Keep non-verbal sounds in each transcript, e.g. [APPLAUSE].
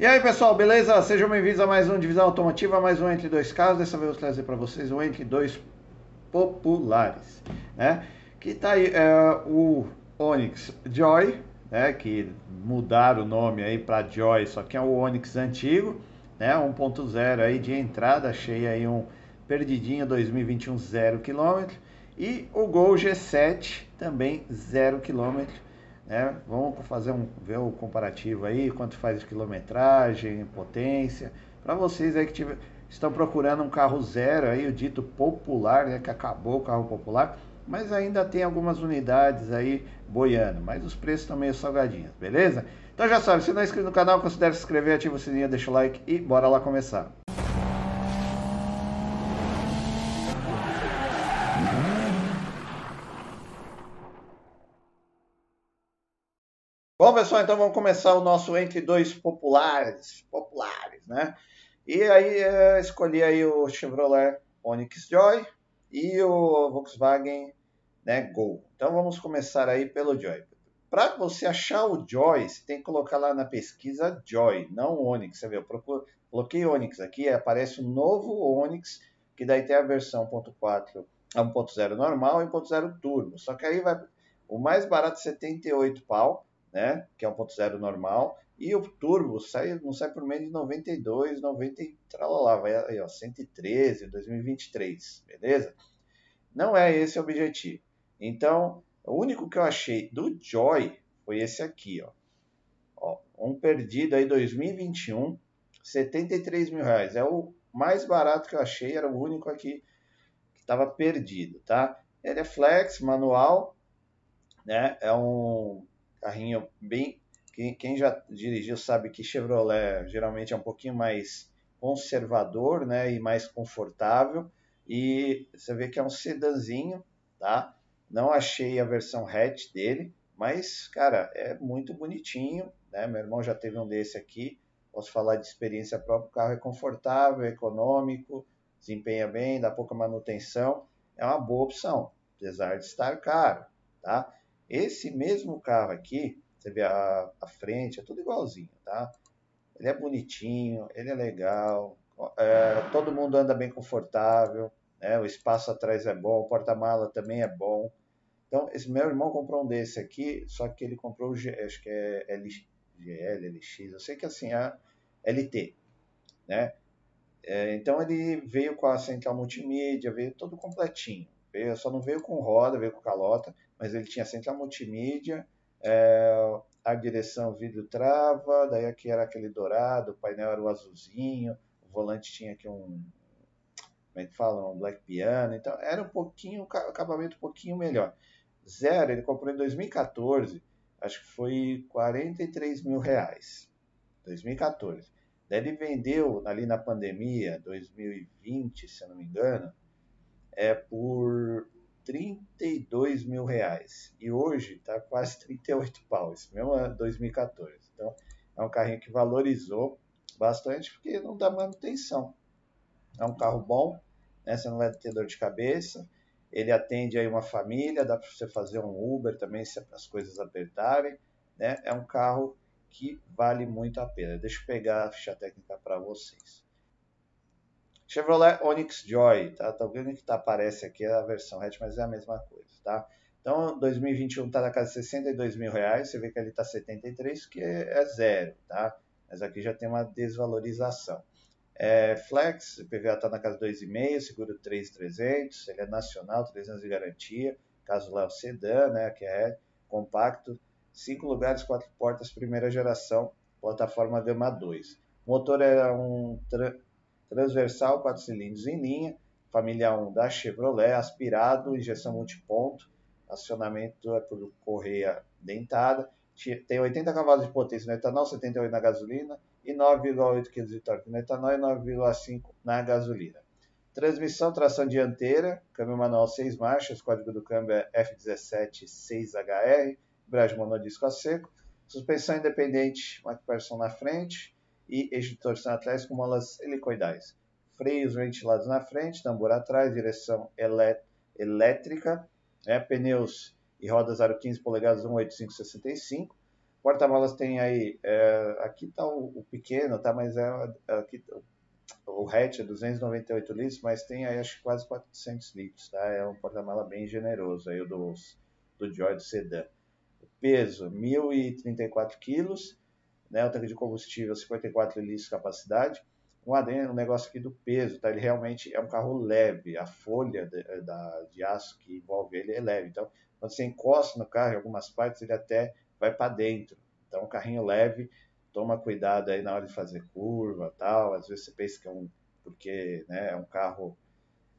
E aí pessoal, beleza? Sejam bem-vindos a mais um Divisão Automotiva, mais um Entre Dois Carros. Dessa vez eu vou trazer para vocês o Entre Dois Populares, né? Que tá aí é, o Onix Joy, né? Que mudaram o nome aí para Joy, só que é o Onix antigo, né? 1.0 aí de entrada, achei aí um perdidinho 2021 0 km. E o Gol G7 também 0 km né? Vamos fazer um ver o comparativo aí, quanto faz de quilometragem, potência, para vocês aí que tiver, estão procurando um carro zero aí, o dito popular, né, que acabou o carro popular, mas ainda tem algumas unidades aí boiando, mas os preços estão meio salgadinhos, beleza? Então já sabe, se não é inscrito no canal, considere se inscrever, ativa o sininho, deixa o like e bora lá começar. Pessoal, então vamos começar o nosso entre dois populares, populares, né? E aí é, escolhi aí o Chevrolet Onix Joy e o Volkswagen né, Gol. Então vamos começar aí pelo Joy. Para você achar o Joy, você tem que colocar lá na pesquisa Joy, não Onix. Você vê, eu procuro, coloquei Onix aqui, aparece o um novo Onix, que daí tem a versão 1.4, 1.0 normal e 1.0 turbo. Só que aí vai o mais barato 78 pau né? Que é 1.0 normal. E o turbo sai, não sai por menos de 92, 90 e tralala, vai aí, ó, 113, 2023, beleza? Não é esse o objetivo. Então, o único que eu achei do Joy foi esse aqui, ó. ó um perdido aí 2021, 73 mil reais. É o mais barato que eu achei, era o único aqui que estava perdido, tá? Ele é flex, manual, né? É um carrinho bem. Quem, quem já dirigiu sabe que Chevrolet geralmente é um pouquinho mais conservador, né, e mais confortável. E você vê que é um sedanzinho, tá? Não achei a versão hatch dele, mas cara, é muito bonitinho, né? Meu irmão já teve um desse aqui. Posso falar de experiência própria, o carro é confortável, é econômico, desempenha bem, dá pouca manutenção, é uma boa opção, apesar de estar caro, tá? Esse mesmo carro aqui, você vê a, a frente, é tudo igualzinho, tá? Ele é bonitinho, ele é legal, é, todo mundo anda bem confortável, né? o espaço atrás é bom, o porta-mala também é bom. Então, esse meu irmão comprou um desse aqui, só que ele comprou acho que é LGL, LX, eu sei que assim é LT, né? É, então ele veio com a central multimídia, veio todo completinho. Veio, só não veio com roda, veio com calota, mas ele tinha central multimídia, é, a direção vidro trava, daí aqui era aquele dourado, o painel era o azulzinho, o volante tinha aqui um, como é que fala, um black piano, então era um pouquinho, acabamento um pouquinho melhor. Zero, ele comprou em 2014, acho que foi 43 mil reais, 2014. Daí ele vendeu ali na pandemia, 2020, se eu não me engano, é por 32 mil reais. E hoje está quase 38 pau, esse mesmo é 2014. Então, é um carrinho que valorizou bastante porque não dá manutenção. É um carro bom, né? você não vai ter dor de cabeça. Ele atende aí uma família, dá para você fazer um Uber também se as coisas apertarem. Né? É um carro que vale muito a pena. Deixa eu pegar a ficha técnica para vocês. Chevrolet Onix Joy, tá? Tá vendo que tá, aparece aqui a versão hatch, mas é a mesma coisa, tá? Então, 2021 está na casa de 62 mil reais, você vê que ele está 73, que é zero, tá? Mas aqui já tem uma desvalorização. É, Flex, o PVA está na casa de 2,5, seguro 3,300, ele é nacional, 300 de garantia, caso lá o sedã, né, que é compacto, 5 lugares, 4 portas, primeira geração, plataforma Gama 2. O motor é um transversal, 4 cilindros em linha, família 1 da Chevrolet, aspirado, injeção multiponto, acionamento é por correia dentada, tem 80 cavalos de potência no etanol, 78 na gasolina e 9,8 kg de torque no etanol e 9,5 na gasolina. Transmissão, tração dianteira, câmbio manual 6 marchas, código do câmbio é F17 6HR, embreagem monodisco a seco, suspensão independente, McPherson na frente, e torção atrás com molas helicoidais. Freios ventilados na frente, tambor atrás, direção elétrica, né? pneus e rodas aro 15 polegadas 18565, Porta-malas tem aí, é, aqui está o, o, pequeno, tá? Mas é aqui o hatch é 298 litros, mas tem aí acho que quase 400 litros, tá? É um porta-mala bem generoso aí o do, do do Sedan. Peso, 1.034 quilos, né? O tanque de combustível, 54 litros de capacidade. Um adendo, um negócio aqui do peso, tá? Ele realmente é um carro leve, a folha de, da, de aço que envolve ele é leve, então quando você encosta no carro, em algumas partes, ele até vai para dentro. Então, um carrinho leve, toma cuidado aí na hora de fazer curva tal. Às vezes você pensa que é um. Porque né, é um carro.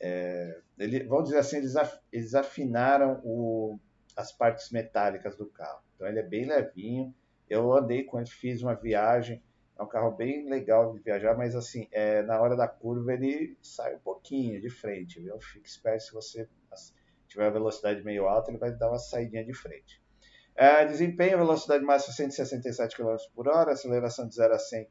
É, ele, vamos dizer assim, eles, af, eles afinaram o, as partes metálicas do carro. Então, ele é bem levinho. Eu andei com ele, fiz uma viagem. É um carro bem legal de viajar, mas assim, é, na hora da curva ele sai um pouquinho de frente, viu? Fique esperto se você tiver a velocidade meio alta, ele vai dar uma saidinha de frente. É, desempenho, velocidade máxima 167 km por hora, aceleração de 0 a 100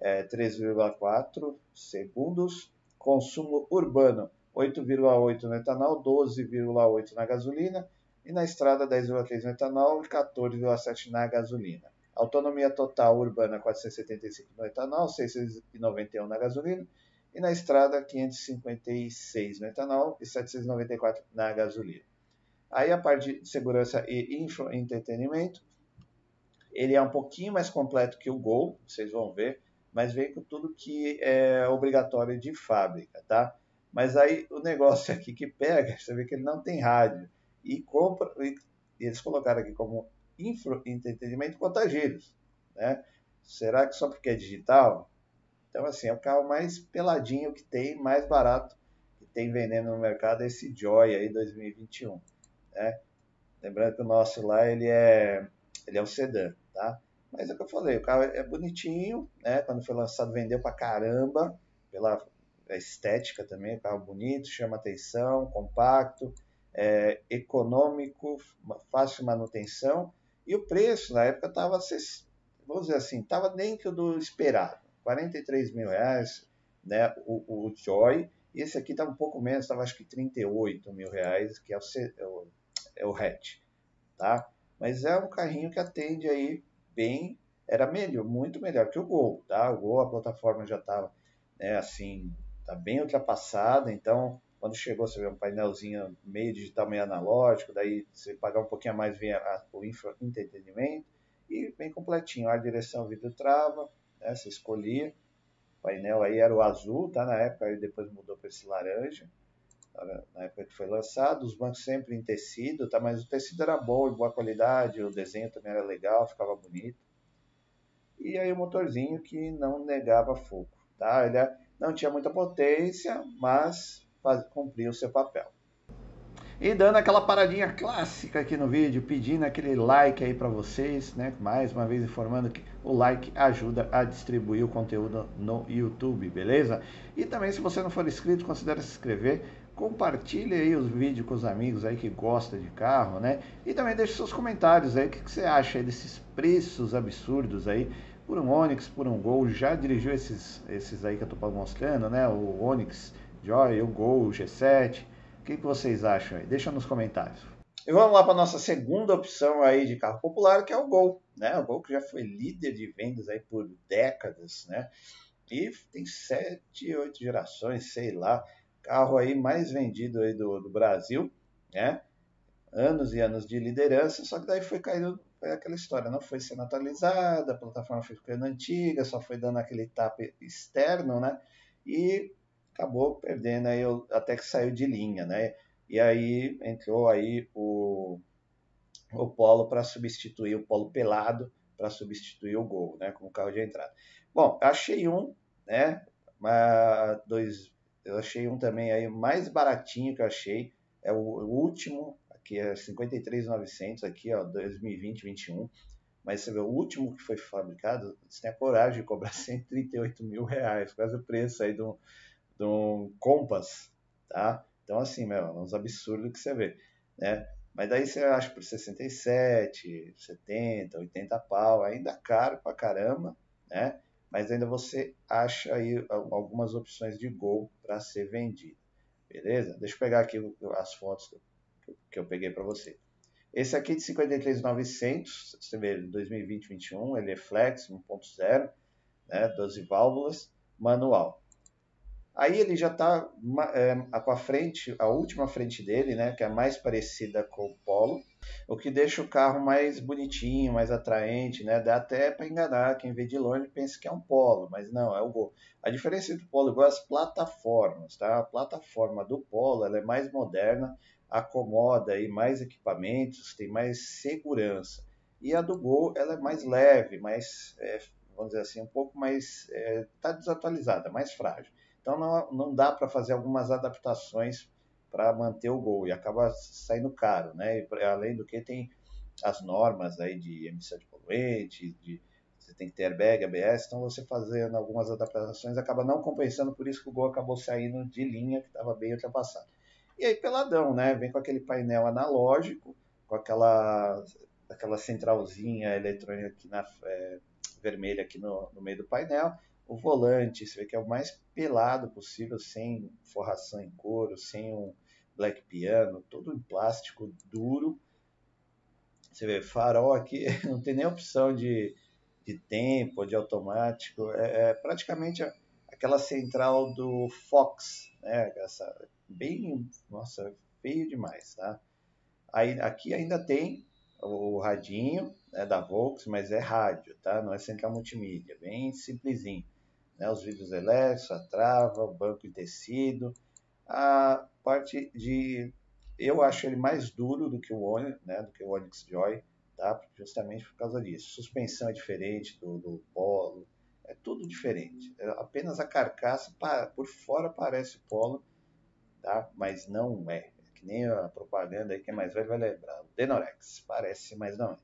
é, 3,4 segundos, consumo urbano 8,8 no etanol, 12,8 na gasolina e na estrada 10,3 no etanol e 14,7 na gasolina. Autonomia total urbana 475 no etanol, 691 na gasolina e na estrada 556 no etanol e 794 na gasolina. Aí a parte de segurança e infoentretenimento, ele é um pouquinho mais completo que o Gol, vocês vão ver, mas vem com tudo que é obrigatório de fábrica, tá? Mas aí o negócio [LAUGHS] aqui que pega, você vê que ele não tem rádio e compra, e eles colocaram aqui como infoentretenimento contagiros, né? Será que só porque é digital? Então, assim, é o carro mais peladinho que tem, mais barato que tem vendendo no mercado, esse Joy aí 2021, né? Lembrando que o nosso lá, ele é, ele é um sedã, tá? Mas é o que eu falei, o carro é bonitinho, né? Quando foi lançado, vendeu pra caramba, pela estética também, carro bonito, chama atenção, compacto, é, econômico, fácil manutenção, e o preço na época estava, vamos dizer assim, estava dentro do esperado. 43 mil reais, né, o, o Joy. Esse aqui está um pouco menos, estava acho que 38 mil reais, que é o, é o, é o hatch, tá? Mas é um carrinho que atende aí bem, era melhor, muito melhor que o Gol, tá? O Gol, a plataforma já estava, né, assim, tá bem ultrapassada, então quando chegou você vê um painelzinho meio digital, meio analógico, daí você pagar um pouquinho a mais vem o infra, entretenimento e bem completinho, a direção vidro trava, né? Você escolhia. O painel aí era o azul, tá? Na época, aí depois mudou para esse laranja. Na época que foi lançado, os bancos sempre em tecido, tá? Mas o tecido era bom, de boa qualidade, o desenho também era legal, ficava bonito. E aí o motorzinho que não negava fogo, tá? Ele é, não tinha muita potência, mas faz, cumpria o seu papel. E dando aquela paradinha clássica aqui no vídeo, pedindo aquele like aí para vocês, né? Mais uma vez informando que o like ajuda a distribuir o conteúdo no YouTube, beleza? E também se você não for inscrito, considere se inscrever, compartilhe aí os vídeos com os amigos aí que gostam de carro, né? E também deixe seus comentários aí, o que, que você acha aí desses preços absurdos aí por um Onix, por um Gol, já dirigiu esses, esses aí que eu tô mostrando, né? O Onix Joy, o Gol, o G7 que, que vocês acham aí? Deixa nos comentários. E vamos lá para nossa segunda opção aí de carro popular, que é o Gol. Né? O Gol que já foi líder de vendas aí por décadas, né? E tem sete, oito gerações, sei lá. Carro aí mais vendido aí do, do Brasil, né? Anos e anos de liderança, só que daí foi caindo, foi aquela história, não foi sendo atualizada, a plataforma foi ficando antiga, só foi dando aquele tap externo, né? E acabou perdendo aí até que saiu de linha, né? E aí entrou aí o, o Polo para substituir o Polo pelado para substituir o Gol, né? Como carro de entrada. Bom, achei um, né? Uma, dois, eu achei um também aí mais baratinho que eu achei. É o, o último, aqui é 53,900 aqui, ó, 2020, 21. Mas você vê, o último que foi fabricado, tem a coragem de cobrar [LAUGHS] 138 mil reais, quase o preço aí do, Compass, tá? Então, assim, meu, é uns absurdos que você vê, né? Mas daí você acha por 67, 70, 80 pau, ainda caro pra caramba, né? Mas ainda você acha aí algumas opções de Gol para ser vendido, beleza? Deixa eu pegar aqui as fotos que eu peguei para você. Esse aqui de 53,900, você vê, 2020-21, ele é flex 1.0, né, 12 válvulas, manual. Aí ele já está é, com a frente, a última frente dele, né, que é mais parecida com o Polo, o que deixa o carro mais bonitinho, mais atraente, né? Dá até para enganar quem vê de longe pensa que é um Polo, mas não, é o Gol. A diferença entre o Polo e o Gol é as plataformas, tá? A plataforma do Polo ela é mais moderna, acomoda aí mais equipamentos, tem mais segurança. E a do Gol ela é mais leve, mais, é, vamos dizer assim, um pouco mais, está é, tá desatualizada, mais frágil. Então não, não dá para fazer algumas adaptações para manter o gol e acaba saindo caro, né? E, além do que tem as normas aí de emissão de poluente, de você tem que ter airbag, ABS, então você fazendo algumas adaptações acaba não compensando, por isso que o gol acabou saindo de linha que estava bem ultrapassado. E aí peladão, né? Vem com aquele painel analógico, com aquela aquela centralzinha eletrônica aqui na é, vermelha aqui no, no meio do painel o volante, você vê que é o mais pelado possível, sem forração em couro, sem um black piano, todo em plástico duro. Você vê, farol aqui [LAUGHS] não tem nem opção de, de tempo, de automático, é, é praticamente aquela central do Fox, né? Essa, bem, nossa, feio demais, tá? Aí, aqui ainda tem o radinho né, da Volks, mas é rádio, tá? Não é central multimídia, bem simplesinho né, os vidros elétricos, a trava, o banco em tecido. A parte de. Eu acho ele mais duro do que o Onix, né, do que o Onix Joy, tá? justamente por causa disso. Suspensão é diferente do, do Polo, é tudo diferente. É apenas a carcaça por fora parece o Polo, tá? mas não é. é. Que nem a propaganda aí, quem é mais velho vai lembrar. O Denorex, parece, mas não é.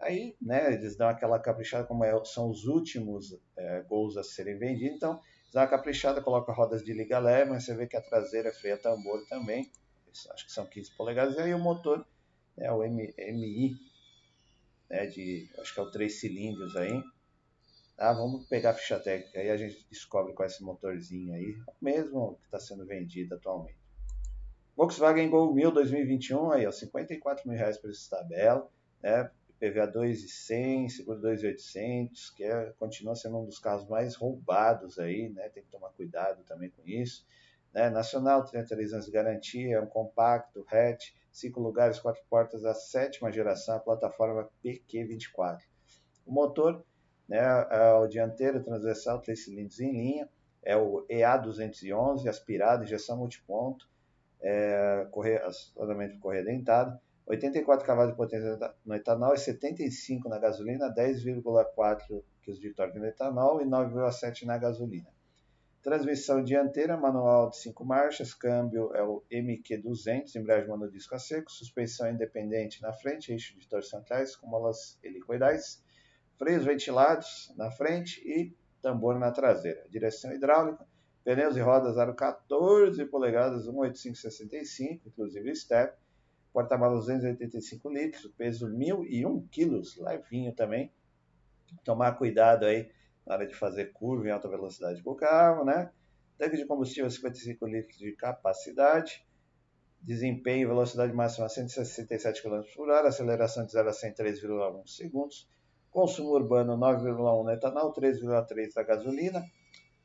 Aí, né, eles dão aquela caprichada, como é, são os últimos é, gols a serem vendidos, então eles dão uma caprichada, colocam rodas de liga leve, mas você vê que a traseira é freia tambor também, acho que são 15 polegadas, e aí o motor é o M, MI, né, de, acho que é o 3 cilindros aí, tá? Vamos pegar a ficha técnica aí a gente descobre qual é esse motorzinho aí, mesmo que está sendo vendido atualmente. Volkswagen Gol 1000 2021, aí, ó, 54 mil reais por essa tabela, né? PVA 2,100, seguro 2,800, que é, continua sendo um dos carros mais roubados aí, né? Tem que tomar cuidado também com isso. Né? Nacional, 33 anos de garantia, é um compacto, hatch, 5 lugares, 4 portas, a sétima geração, a plataforma PQ24. O motor, né, é o dianteiro transversal, 3 cilindros em linha, é o EA211, aspirado, injeção multiponto, é, correia, acionamento de correia dentada, 84 cavalos de potência no etanol e 75 na gasolina, 10,4 kg de torque no etanol e 9,7 na gasolina. Transmissão dianteira, manual de 5 marchas, câmbio é o MQ200, embreagem monodisco a seco, suspensão independente na frente, eixo de torção atrás com molas helicoidais, freios ventilados na frente e tambor na traseira. Direção hidráulica, pneus e rodas aro 14 polegadas, 18565, inclusive step, porta-malas 285 litros, peso 1.001 quilos, levinho também. Tomar cuidado aí na hora de fazer curva em alta velocidade com o carro, né? Tanque de combustível 55 litros de capacidade, desempenho velocidade máxima 167 km por hora, aceleração de 0 a 100 3,1 segundos, consumo urbano 9,1 no etanol, 3,3 da gasolina,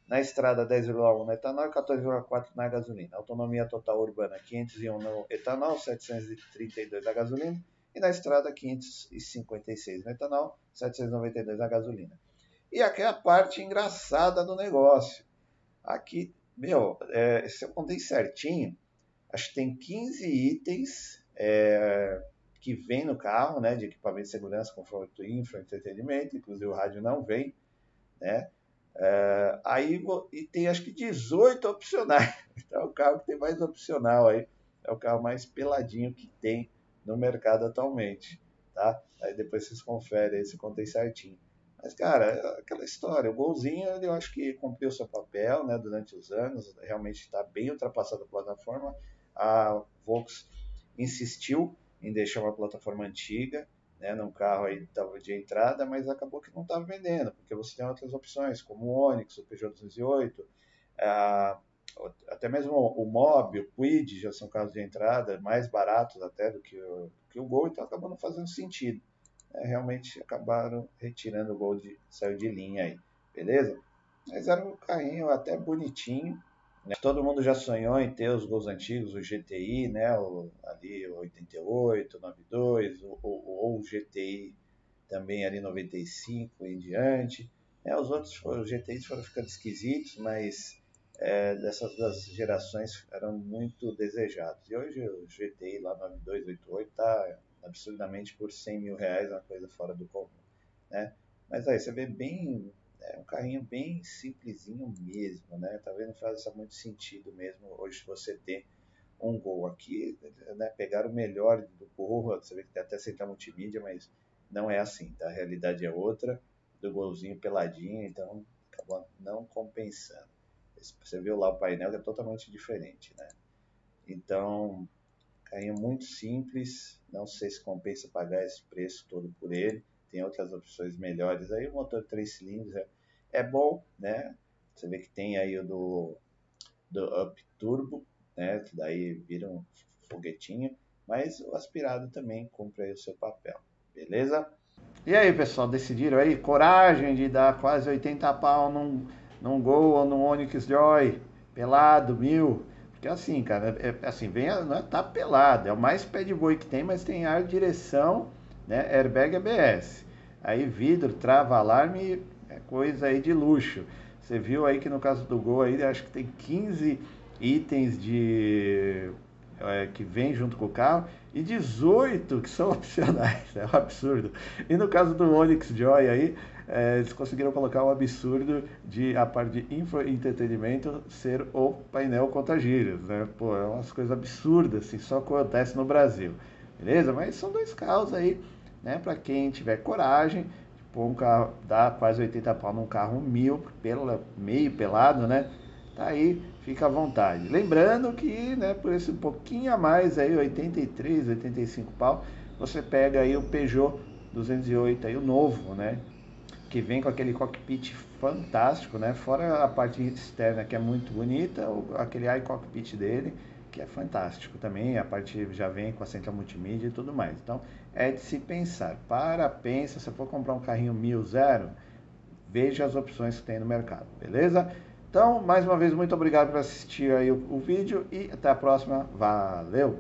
na estrada, 10,1 no etanol e 14,4 na gasolina. Autonomia total urbana, 501 no etanol, 732 na gasolina. E na estrada, 556 no etanol, 792 na gasolina. E aqui é a parte engraçada do negócio. Aqui, meu, é, se eu contei certinho, acho que tem 15 itens é, que vem no carro, né, de equipamento de segurança, conforto infra, entretenimento, inclusive o rádio não vem, né? É, aí e tem acho que 18 opcionais. [LAUGHS] Então é o carro que tem mais opcional aí. É o carro mais peladinho que tem no mercado atualmente. Tá? Aí depois vocês conferem aí se contei certinho. Mas, cara, é aquela história, o golzinho eu acho que cumpriu seu papel né, durante os anos, realmente está bem ultrapassada a plataforma. A Volks insistiu em deixar uma plataforma antiga, né, num carro aí de entrada, mas acabou que não estava vendendo, porque você tem outras opções, como o Onix, o Peugeot 208, a, até mesmo o Mob, o Quid já são carros de entrada mais baratos até do que o, que o Gol, então acabou não fazendo sentido. É, realmente acabaram retirando o Gol de saiu de linha aí, beleza? Mas era um carrinho até bonitinho. Né? Todo mundo já sonhou em ter os gols antigos, o GTI, né? O, ali o 88, 92, ou o, o, GTI também ali 95 em diante. É, os outros os GTIs foram ficando esquisitos, mas é, dessas das gerações eram muito desejados. E hoje o GTI lá 9288 está absurdamente por 100 mil reais, uma coisa fora do comum. Né? Mas aí você vê bem, é um carrinho bem simplesinho mesmo, né? Tá vendo? Faz muito sentido mesmo hoje você ter um Gol aqui, né? Pegar o melhor do Gol, você vê que até central multimídia, mas não é assim, tá? A realidade é outra, do golzinho peladinho, então acabou não compensando. Você viu lá o painel é totalmente diferente, né? Então, carrinho muito simples, não sei se compensa pagar esse preço todo por ele. Tem outras opções melhores aí. O motor 3 cilindros é, é bom, né? Você vê que tem aí o do, do Up Turbo, né? Que daí vira um foguetinho. Mas o aspirado também cumpre o seu papel, beleza? E aí, pessoal, decidiram aí? Coragem de dar quase 80 pau num num Gol ou num Onix Joy, pelado, mil. Porque assim, cara, é, é, assim, vem, não é, tá pelado, é o mais pé de boi que tem, mas tem ar, direção, né, airbag ABS. Aí vidro, trava, alarme, é coisa aí de luxo. Você viu aí que no caso do Gol aí, acho que tem 15 itens de é, que vem junto com o carro e 18 que são [LAUGHS] opcionais, é um absurdo. E no caso do Onix Joy aí, é, eles conseguiram colocar o absurdo de a parte de entretenimento ser o painel contra gírias, né? Pô, é umas coisas absurdas, assim, só acontece no Brasil, beleza? Mas são dois carros aí, né? Para quem tiver coragem, pôr um carro, dá quase 80 pau num carro mil, pelo, meio pelado, né? Tá aí, fica à vontade. Lembrando que, né, por esse pouquinho a mais aí, 83, 85 pau, você pega aí o Peugeot 208 aí, o novo, né? que vem com aquele cockpit fantástico, né? Fora a parte externa que é muito bonita, aquele iCockpit dele que é fantástico também, a parte já vem com a central multimídia e tudo mais. Então, é de se pensar. Para, pensa, se for comprar um carrinho mil zero, veja as opções que tem no mercado, beleza? Então, mais uma vez, muito obrigado por assistir aí o, o vídeo e até a próxima. Valeu!